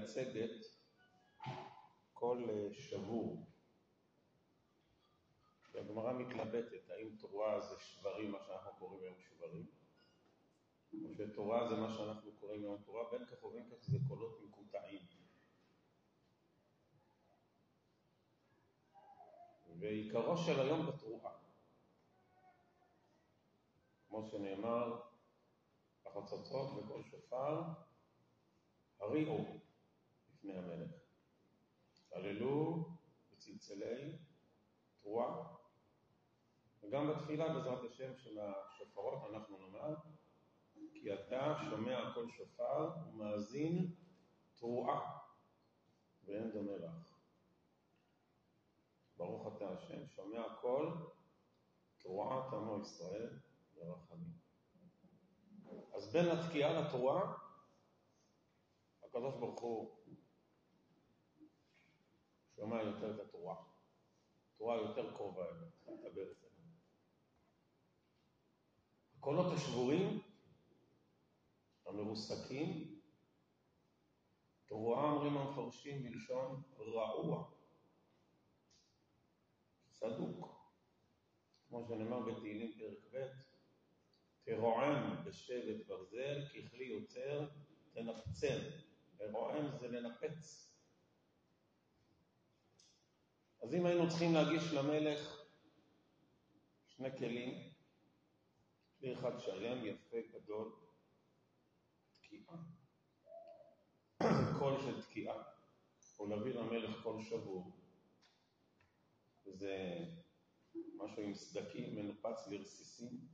מייצגת כל אה, שבור. והגמרא מתלבטת, האם תורה זה שברים, מה שאנחנו קוראים היום שברים, או שתורה זה מה שאנחנו קוראים היום תורה, בין כך ובין כך זה קולות מקוטעים. ועיקרו של היום בתרועה. כמו שנאמר, החצוצות וכל שופר, הריעו לפני המלך. הללו בצלצלי תרועה. וגם בתפילה בעזרת השם של השופרות אנחנו נאמר, כי אתה שומע כל שופר ומאזין תרועה, ואין דומה לך. ברוך אתה השם, שומע כל תרועת עמו ישראל ורחמים. אז בין התקיעה לתרועה, הקדוש ברוך הוא שומע יותר את התרועה. התרועה יותר קרובה אליו, מדברת אליו. הקולות השבורים, המרוסקים, תרועה אומרים המפרשים מלשון רעוע, סדוק, כמו שנאמר בתהילים פרק ב', תרועם בשבט ברזל, ככלי יוצר, תנפצר. לרועם זה לנפץ. אז אם היינו צריכים להגיש למלך שני כלים, כלי אחד שלם, יפה, גדול, תקיעה, קול של תקיעה, או להביא למלך קול שבור, זה משהו עם סדקים מנופץ לרסיסים.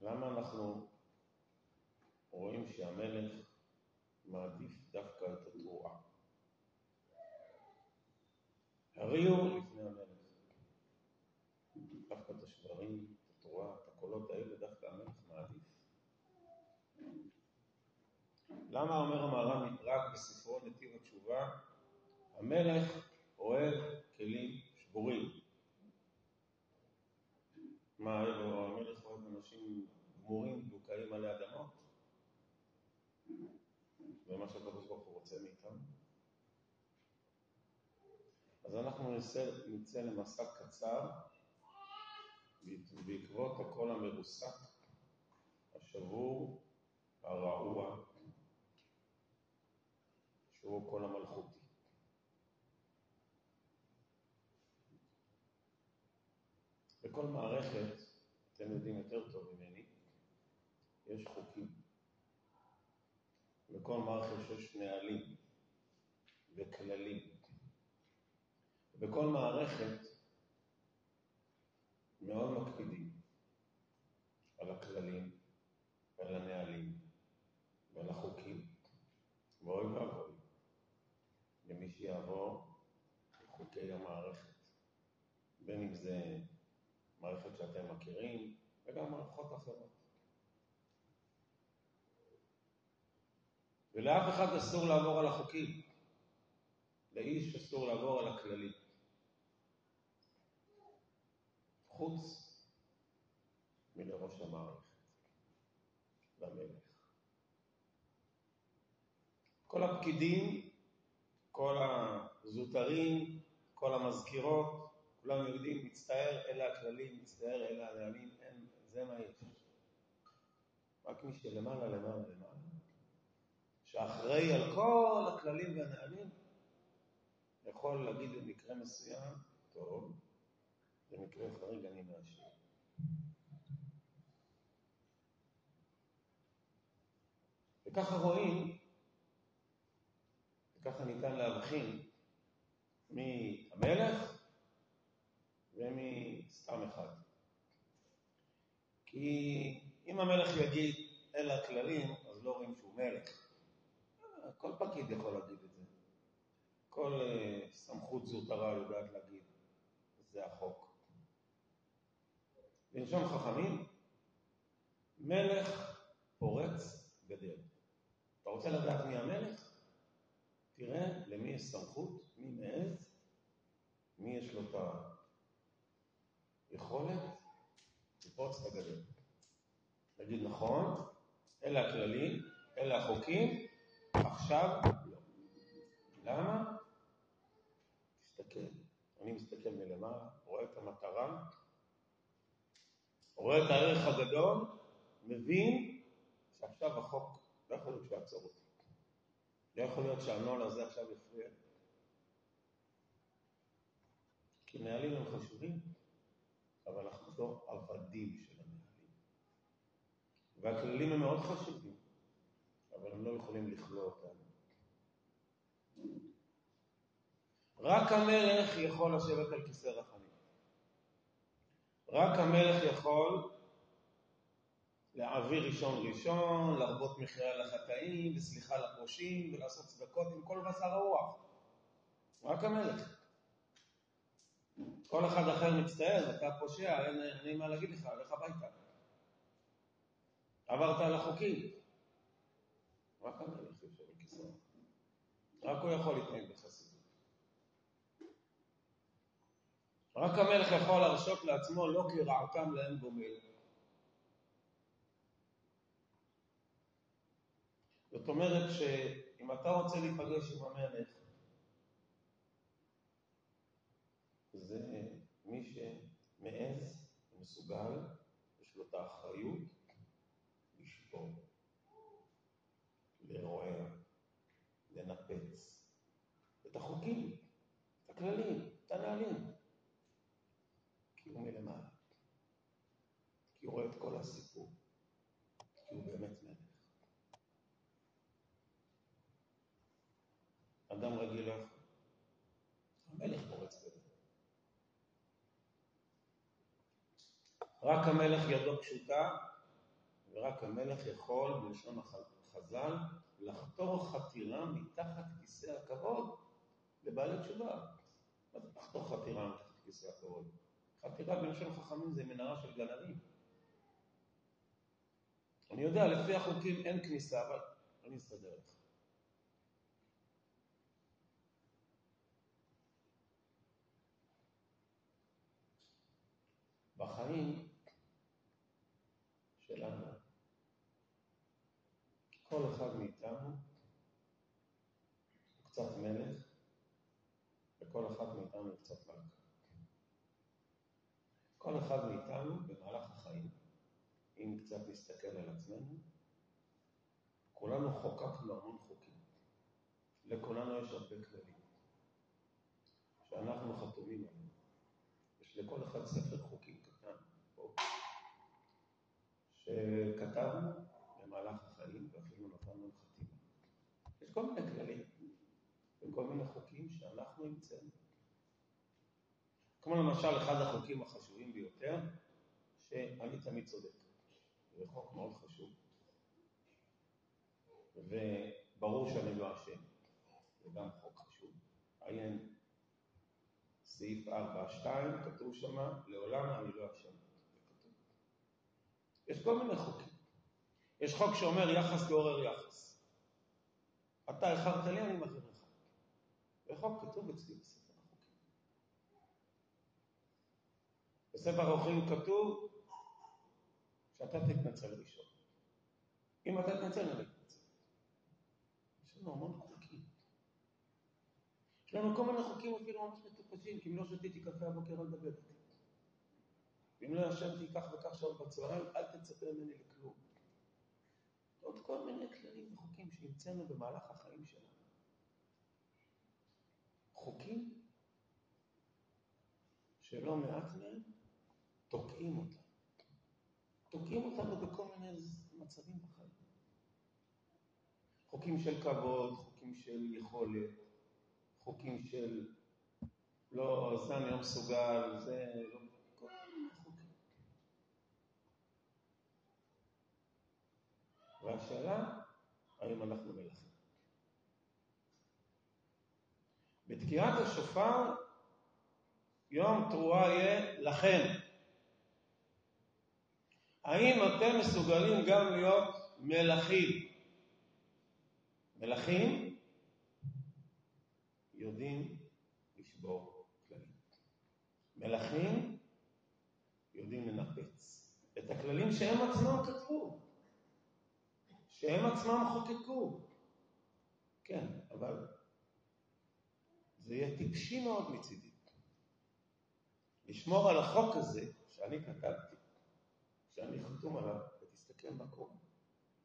למה אנחנו רואים שהמלך מעדיף דווקא את התרועה? הריעו לפני המלך. דווקא את השברים, את התורה, את הקולות האלה, דווקא המלך מעדיף. למה אומר המהר"ם רק בספרו נתיב התשובה, המלך אוהב כלים שבורים. מה, המלך אוהב אנשים גמורים, דוקאים עלי אדמות? זה מה שהקדוש ברוך הוא רוצה מאיתנו? אז אנחנו נצא, נצא למסע קצר בעקבות הקול המרוסק, השבור, הרעוע, שהוא הקול המלכותי. בכל מערכת, אתם יודעים יותר טוב ממני, יש חוקים. בכל מערכת יש נהלים וכללים. בכל מערכת מאוד מקפידים על הכללים ועל הנהלים ועל החוקים, ואוי ואבוי למי שיעבור חוקי המערכת, בין אם זה מערכת שאתם מכירים, וגם מערכות אחרות. ולאף אחד אסור לעבור על החוקים. לאיש אסור לעבור על הכללים. חוץ מלראש המערכת, למלך. כל הפקידים, כל הזוטרים, כל המזכירות, כולם יודעים, מצטער, אלה הכללים, מצטער, אלה הנהלים, אין, זה מה יש. רק מי שלמעלה, למעלה, למעלה, שאחראי על כל הכללים והנהלים, יכול להגיד במקרה מסוים, טוב, במקרה חריג אני מאשר. וככה רואים, וככה ניתן להבחין מהמלך ומסתם אחד. כי אם המלך יגיד אלה הכללים, אז לא רואים שהוא מלך. כל פקיד יכול להגיד את זה. כל uh, סמכות זוטרה יודעת להגיד, זה החוק. לנשום חכמים, מלך פורץ גדר. אתה רוצה לדעת מי המלך? תראה למי יש סמכות, מי מעז, מי יש לו את היכולת לפרוץ את הגדר. להגיד נכון, אלה הכללים, אלה החוקים, עכשיו לא. למה? תסתכל. אני מסתכל מלמעלה, רואה את המטרה, רואה את הערך הגדול, מבין שעכשיו החוק לא יכול להיות שיעצור אותי. לא יכול להיות שהנוהל הזה עכשיו יפריע. כי נהלים הם חשובים, אבל אנחנו לא עבדים של הנהלים. והכללים הם מאוד חשובים, אבל הם לא יכולים לכלוא אותנו. רק המלך יכול לשבת על כיסא רחמים. רק המלך יכול להעביר ראשון ראשון, להרבות מחירה לחטאים וסליחה לפרושים ולעשות צדקות עם כל בשר הרוח. רק המלך. כל אחד אחר מצטער, אתה פושע, אין לי מה להגיד לך, לך הביתה. עברת על החוקים. רק המלך יושב על כיסאו. רק הוא יכול להתנהג בחסידות. רק המלך יכול להרשות לעצמו לא כי רעתם להם גומל. זאת אומרת שאם אתה רוצה להיפגש עם המלך, זה מי שמעז, מסוגל, יש לו את האחריות לשבור, לעורר, לנפץ את החוקים, את הכללים, את הנהלים. כי הוא מלמעלה. רואה את כל הסיפור. כי הוא באמת מלך. אדם רגיל לא יכול. המלך פורץ בזה. רק המלך ידו פשוטה, ורק המלך יכול, בלשון החז"ל, לחתור חתירה מתחת כיסא הכבוד לבעלי תשובה. מה זה לחתור חתירה מתחת כיסא הכבוד? חתירה בלשון חכמים זה מנהרה של גנבים. אני יודע, לפי החוקים אין כניסה, אבל אני אסתדר לך. בחיים שלנו, כל אחד מאיתנו הוא קצת מלך, וכל אחד מאיתנו הוא קצת מלכה. כל אחד מאיתנו במהלך החיים, אם קצת נסתכל על עצמנו, כולנו חוקקנו המון חוקים. לכולנו יש הרבה כללים שאנחנו חתומים עליהם. יש לכל אחד ספר חוקים קטן פה, שכתבנו במהלך החיים ואפילו נתנו חתימה. יש כל מיני כללים וכל מיני חוקים שאנחנו המצאנו. כמו למשל אחד החוקים החשובים ביותר, שאני תמיד צודק. זה חוק מאוד חשוב. וברור שאני לא אשם. זה גם חוק חשוב. עיין סעיף 4.2, כתוב שם, לעולם אני לא אשם. יש כל מיני חוקים. יש חוק שאומר יחס לעורר יחס. אתה איחרת לי, אני מחזיר לך. זה חוק כתוב אצלי בספר. בספר האורחים כתוב שאתה תתנצל ראשון. אם אתה תתנצל, אני אתנצל. יש לנו המון חוקים. יש לנו כל מיני חוקים אפילו ממש מטופשים, כי אם לא שתיתי קפה הבוקר אל תדבר איתי. ואם לא ישנתי כך וכך שעות בצהריים, אל תצפה ממני לכלום. עוד כל מיני כללים וחוקים שהמצאנו במהלך החיים שלנו. חוקים שלא מעט מהם תוקעים אותנו. תוקעים אותנו בכל מיני מצבים בחיים. חוקים של כבוד, חוקים של יכולת, חוקים של לא, זה אני לא מסוגל, זה לא... והשאלה, האם אנחנו מלכים? בתקיעת השופר, יום תרועה יהיה לכם. האם אתם מסוגלים גם להיות מלכים? מלכים יודעים לשבור כללים. מלכים יודעים לנפץ את הכללים שהם עצמם כתבו, שהם עצמם חוקקו. כן, אבל זה יהיה טיפשי מאוד מצידי. לשמור על החוק הזה שאני כתבתי, שאני חתום עליו, ותסתכל מה קורה.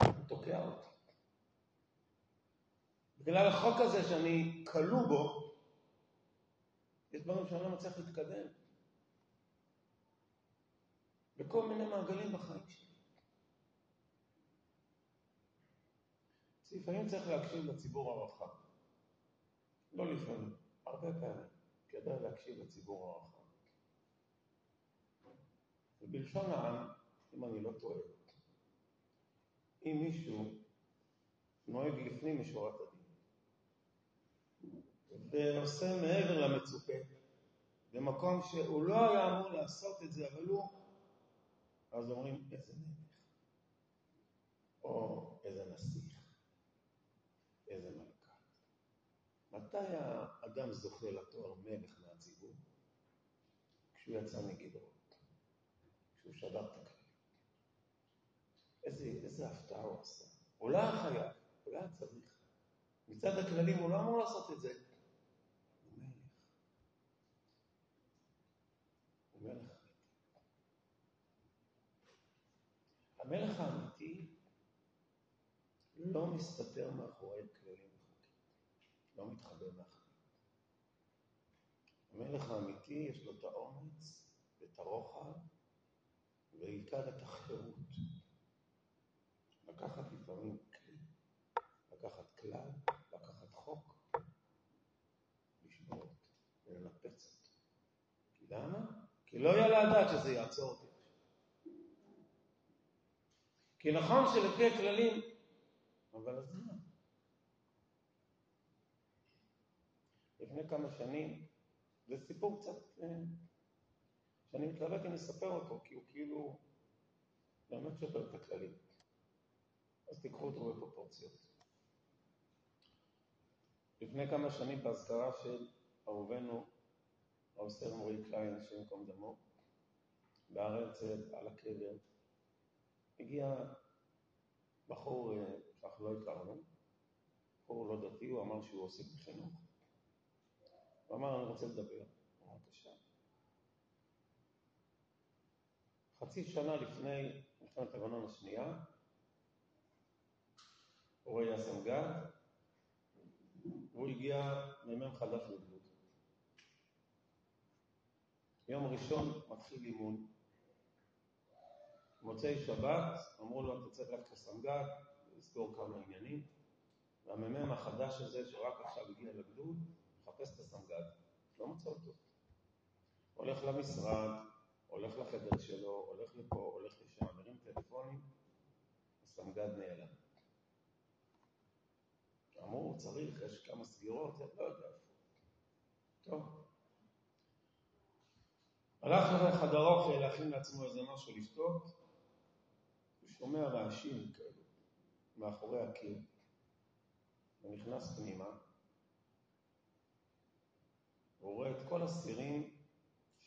הוא תוקע אותי. בגלל החוק הזה שאני כלוא בו, יש דברים שאני לא מצליח להתקדם. בכל מיני מעגלים בחיים שלי. לפעמים צריך להקשיב לציבור הרחב. לא לפעמים, הרבה פעמים, כדאי להקשיב לציבור הרחב. ובלשון העם, אם אני לא טועה, אם מישהו נוהג לפנים משורת הדין ועושה מעבר למצופה במקום שהוא לא היה אמור לעשות את זה, אבל הוא, אז אומרים איזה מלך, או איזה נסיך, איזה מלכה. מתי האדם זוכה לתואר מלך מהציבור? כשהוא יצא מגדרו. שהוא שבר את. איזה, איזה הפתעה הוא עשה. הוא לא היה הוא לא היה צריך. מצד הכללים הוא לא אמור לעשות את זה. הוא מלך. הוא מלך אמיתי. המלך האמיתי לא מסתתר מאחורי כללים וחוקים. לא מתחבא מאחורי. המלך האמיתי יש לו את האומץ ואת הרוחב בעיקר את החירות. לקחת לפעמים כלי, לקחת כלל, לקחת חוק, לשבור אותו ולנפץ אותו. למה? כי לא יעלה לדעת שזה יעצור אותי. כי נכון שלפי הכללים, אבל אז מה? לפני כמה שנים, זה סיפור קצת אה, שאני מתלבט אם לספר אותו, כי הוא כאילו באמת שובר את הכללים. אז תיקחו אותו בפרופורציות. לפני כמה שנים באזכרה של אהובנו הרב סר מורי קליין, השם ייקום דמו, בהר הרצל, על הקבר, הגיע בחור אה, שאנחנו לא הכרנו, בחור לא דתי, הוא אמר שהוא עוסק בחינוך. הוא אמר, אני רוצה לדבר. בבקשה. חצי שנה לפני מלחמת לבנון השנייה, הוא היה סמג"ד, והוא הגיע מ"מ חדש לגדוד. יום ראשון מתחיל אימון. מוצאי שבת, אמרו לו, אתה צריך ללכת לסמג"ד, לסגור כמה עניינים, והמ"מ החדש הזה, שרק עכשיו הגיע לגדוד, מחפש את הסמג"ד, לא מוצא אותו. הולך למשרד, הולך לחדר שלו, הולך לפה, הולך לשם, מרים טלפונים, הסמג"ד נעלם. אמרו, צריך, יש כמה סגירות, לא יודע איפה. טוב. הלך לחדר אוכל להכין לעצמו איזה משהו לשתות, הוא שומע רעשים כאלו מאחורי הקיר, ונכנס פנימה, והוא רואה את כל הסירים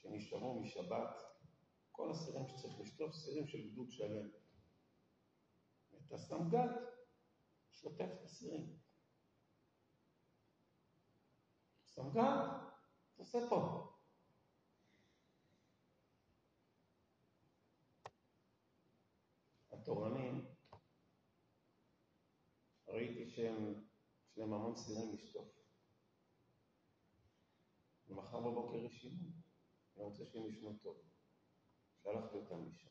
שנשארו משבת כל הסירים שצריך לשטוף, סירים של גדוד שלם. את הסמג"ד שוטף את הסירים. סמג"ד, תעשה פה. התורנים, ראיתי שהם, יש להם המון סירים לשטוף. ומחר בבוקר יש אימון. אני רוצה שהם ישנו טוב. שלחתי אותם משם.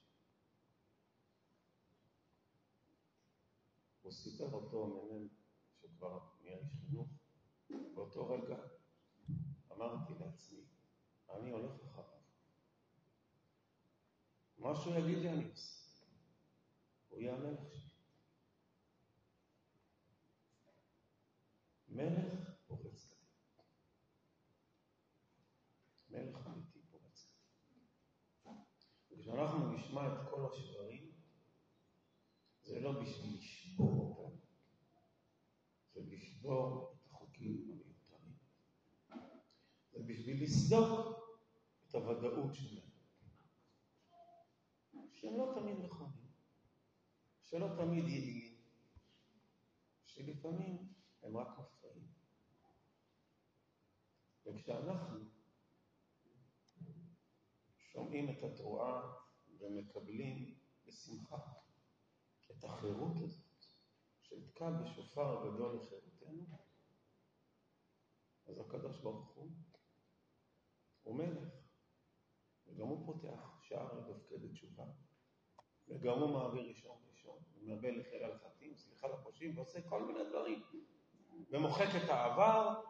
הוא סיפר אותו מ"מ שכבר נהיה איש חינוך, באותו רגע אמרתי לעצמי, אני הולך אחריו. מה שהוא יגיד לי אני עושה. הוא יהיה המלך שלי. מלך פורץ קדימה. מלך אמיתי. כשאנחנו נשמע את כל השברים, זה לא בשביל לשבור אותם, זה לשבור את החוקים המיותרים. זה לסדוק את הוודאות שלהם, שהם לא תמיד נכונים, שלא תמיד יעילים, שלפעמים הם רק מפריעים. וכשאנחנו שומעים את התרועה ומקבלים בשמחה את החירות הזאת של תקע בשופר הגדול לחירותנו, אז הקדוש ברוך הוא מלך, וגם הוא פותח שער לתפקד תשובה, וגם הוא מעביר ראשון ראשון, ומרבה לחיל על חטאים, סליחה לפושעים, ועושה כל מיני דברים, ומוחק את העבר,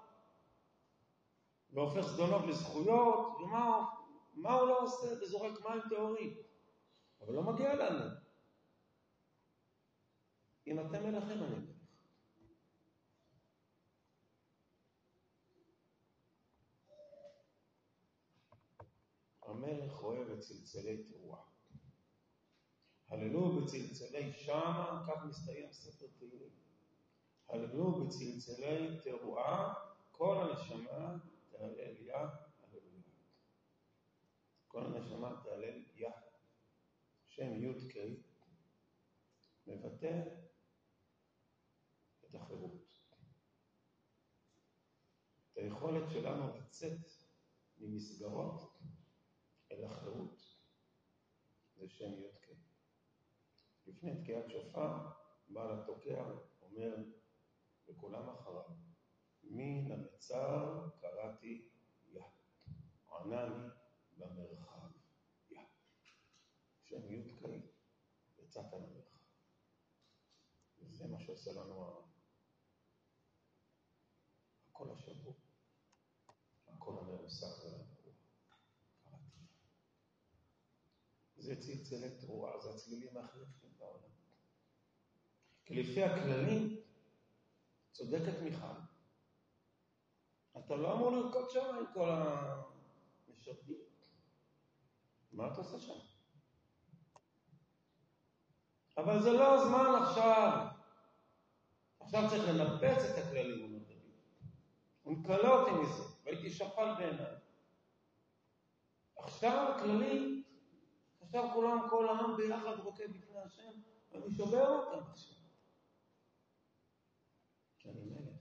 והופך זדונות לזכויות, ומה מה הוא לא עושה? וזורק מים טהורים. אבל לא מגיע לנו. אם אתם מלכים, אני מלך. המלך אוהב את צלצלי תרועה. הללו בצלצלי שמה, כך מסתיים ספר תהילים. הללו בצלצלי תרועה, כל הנשמה תעלה אליה, הללויה. כל הנשמה תעלה יה. שם י"ק מבטא את החירות. את היכולת שלנו לצאת ממסגרות אל החירות. זה שם י"ק. לפני תקיעת שופר, בעל התוקע אומר, וכולם אחריו, מן המצר קראתי יה, ענני במרחב יה. שם י"ק, יצאת למרחב. וזה מה שעושה לנו הקול השבור, הקול המרוסק והרגוע. קראתי. זה צלצלי תרועה, זה הצלילים הכי יפים בעולם. כי לפי הכללים, צודקת מיכל, אתה לא אמור לרקוד שם עם כל המשרתים. מה אתה עושה שם? אבל זה לא הזמן עכשיו. עכשיו צריך לנפץ את הכללים, אומר דוד. ונקלה אותי מזה, והייתי שפל בעיניי. עכשיו הכללים, עכשיו כולם, כל העם ביחד רוקד בפני השם, ואני שובר אותם עכשיו. כי אני מלך.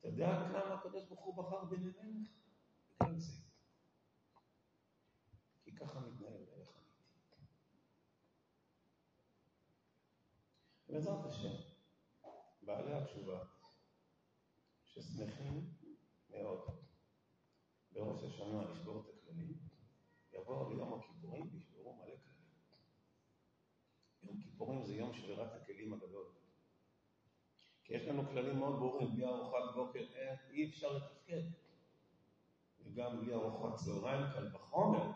אתה יודע כמה הקדוש ברוך הוא בחר בני מלך? בגלל זה. כי ככה מתנהל מלך אמיתי. בעזרת השם, בעלי התשובה, ששמחים מאוד בראש השנה לשבור את הכללים, יבואו ליום הכיפורים יום כיפורים זה יום שבירת הכלים הגדול. כי יש לנו כללים מאוד ברורים, בלי ארוחת בוקר אין, אי אפשר לתפקד. וגם בלי ארוחת צהריים קל וחומר,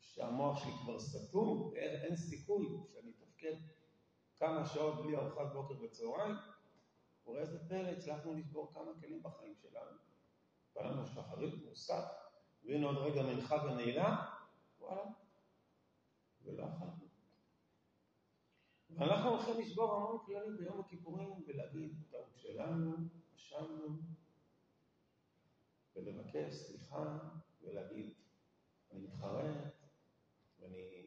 שהמוח שלי כבר סתום, אין, אין סיכוי שאני אתפקד כמה שעות בלי ארוחת בוקר וצהריים. וראה איזה פלא, הצלחנו לשבור כמה כלים בחיים שלנו. בא שחרית מוסף, והנה עוד רגע מנחה ונעילה, וואלה, ולא אכלנו. ואנחנו הולכים לשבור המון כללים ביום הכיפורים ולהגיד, טעות שלנו, אשמנו, ולבקש סליחה ולהגיד, אני מתחרט, ואני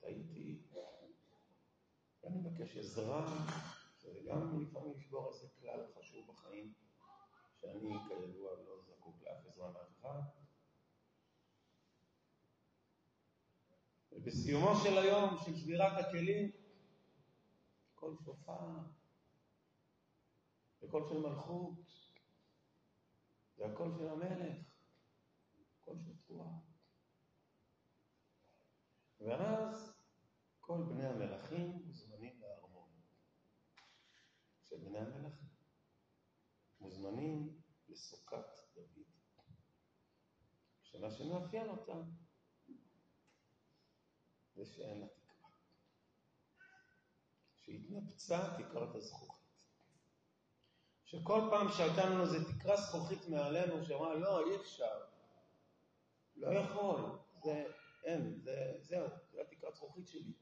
טעיתי, ואני מבקש עזרה, וגם לפעמים לשבור איזה כלל חשוב בחיים, שאני כידוע לא זקוק לאף עזרה מאף אחד. ובסיומו של היום, של שבירת הכלים, קול שופר, וקול של מלכות, זה הקול של המלך, קול של תרועה. ואז כל בני המלכים מוזמנים לארמון של בני המלכים, מוזמנים לסוכת דוד. שמה שמאפיין אותם זה שאין לה. שהתנפצה תקרת הזכוכית. שכל פעם שהייתה לנו איזו תקרה זכוכית מעלינו, שאמרה, לא, אי אפשר, לא יכול, זה, אין, זה, זהו, זה התקרת זכוכית שלי.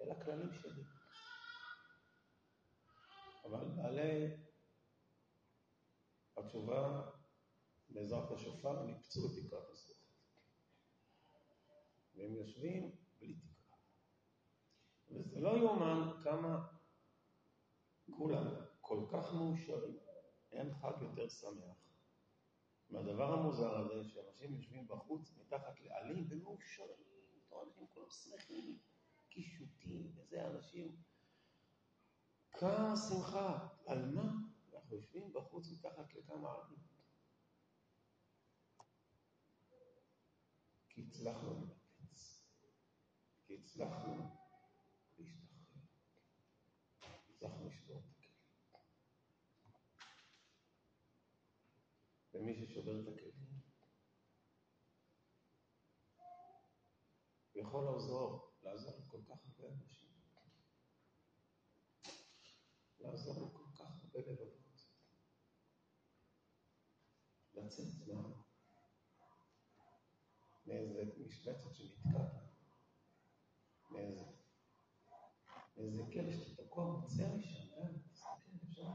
אלה הכללים שלי. אבל בעלי התשובה, בעזרת השופר, ניפצו את תקרת הזכוכית. והם יושבים. וזה לא יאומן כמה כולם כך מאושרים. אין חג יותר שמח. מהדבר המוזר הזה שאנשים יושבים בחוץ מתחת לעלים ומאושרים, אנשים כולם שמחים, קישוטים, וזה אנשים. כמה שמחה, על מה? אנחנו יושבים בחוץ מתחת לכמה עלים. כי הצלחנו לנפץ, כי הצלחנו להשתחרר, הצלחנו לשבור את הכלים. ומי ששובר את הכלים, יכול לעזור, לעזור לכל כך הרבה אנשים, לעזור לכל כך הרבה לבבות, לצאת מה... מאיזה משבצת שנתקעת, מאיזה, מאיזה כלא שאתה תקוע, מוצא משם, תסתכל, אפשר,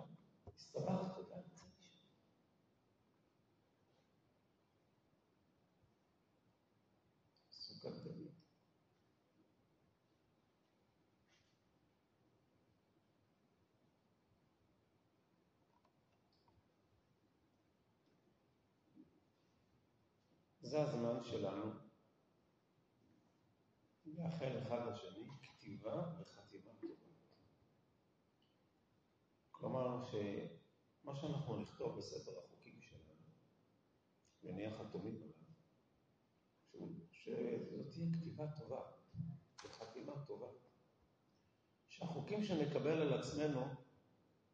הסתברת, אתה יודע, מוצא משם. סוכת דוד. זה הזמן שלנו לאחל אחד לשני כתיבה וחתימה טובה. כלומר, שמה שאנחנו נכתוב בספר החוקים שלנו, ונהיה חתומים עליו, שזאת תהיה כתיבה טובה וחתימה טובה. שהחוקים שנקבל על עצמנו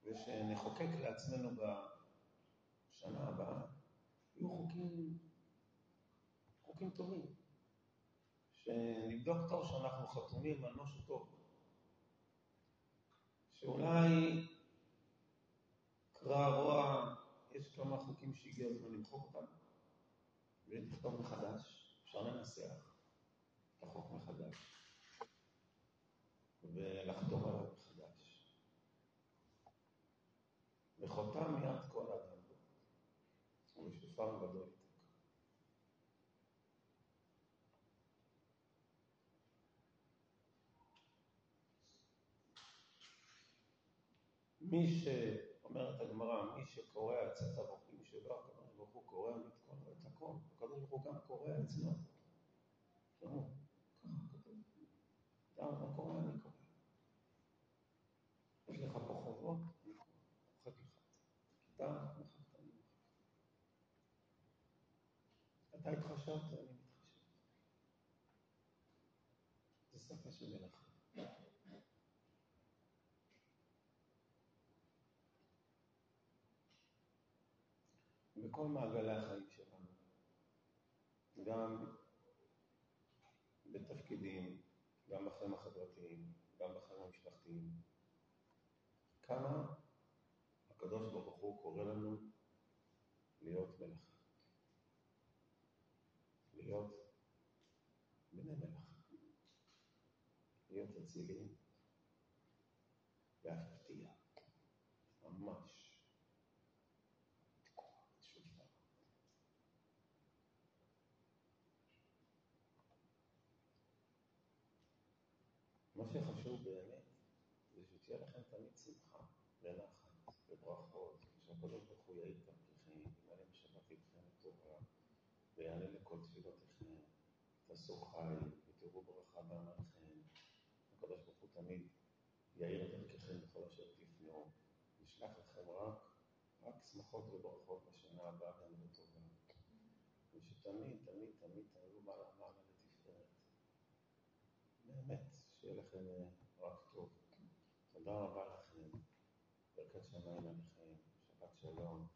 ושנחוקק לעצמנו בשנה הבאה, יהיו חוקים חוקים טובים. שנבדוק טוב שאנחנו חתומים על משהו טוב. שאולי קרא רוע, יש כמה חוקים שהגיע הזמן למחוק אותם, ולכתוב מחדש, אפשר לנסח את החוק מחדש, ולחתום עליו מחדש. וחותם מיד כל האדם בו, ובשופר גדול. מי שאומרת הגמרא, מי שקורע את ספר החוקים שלו, הקדוש ברוך הוא קורע מתכון את הכל, הקדוש ברוך הוא גם קורע אצלו. תראו, ככה כתוב. מה קורע, אני קורע. יש לך פה חובות, אני מוחק לך. אתה מחקת, אני מחק. אתה התחשבת, אני מתחשב. זה שפה של מלאכה. בכל מעגלי החיים שלנו, גם בתפקידים, גם בחיים החברתיים, גם בחיים המשפחתיים. כמה הקדוש ברוך הוא קורא לנו להיות מלך, להיות בני מלך, להיות אצילים, להפתיע, ממש. מה שחשוב באמת, זה שתהיה לכם תמיד שמחה ונחת וברכות, שהקדוש ברוך הוא יעיד תמכיכם, ימלא בשבת איתכם לטובה, ויענה לכל תפילותיכם, תעשו חי ותראו ברכה בעמלכם. הקדוש ברוך הוא תמיד יאיר דרככם בכל אשר תפנו, ישלח לכם רק, רק שמחות וברכות בשנה הבאה גם לטובה. ושתמיד, תמיד, תמיד תעלו מעלה מעלה לתפארת. באמת. שיהיה לכם אה, רק טוב. תודה רבה לכם, ברכת שמיים עליכם, שבת שלום.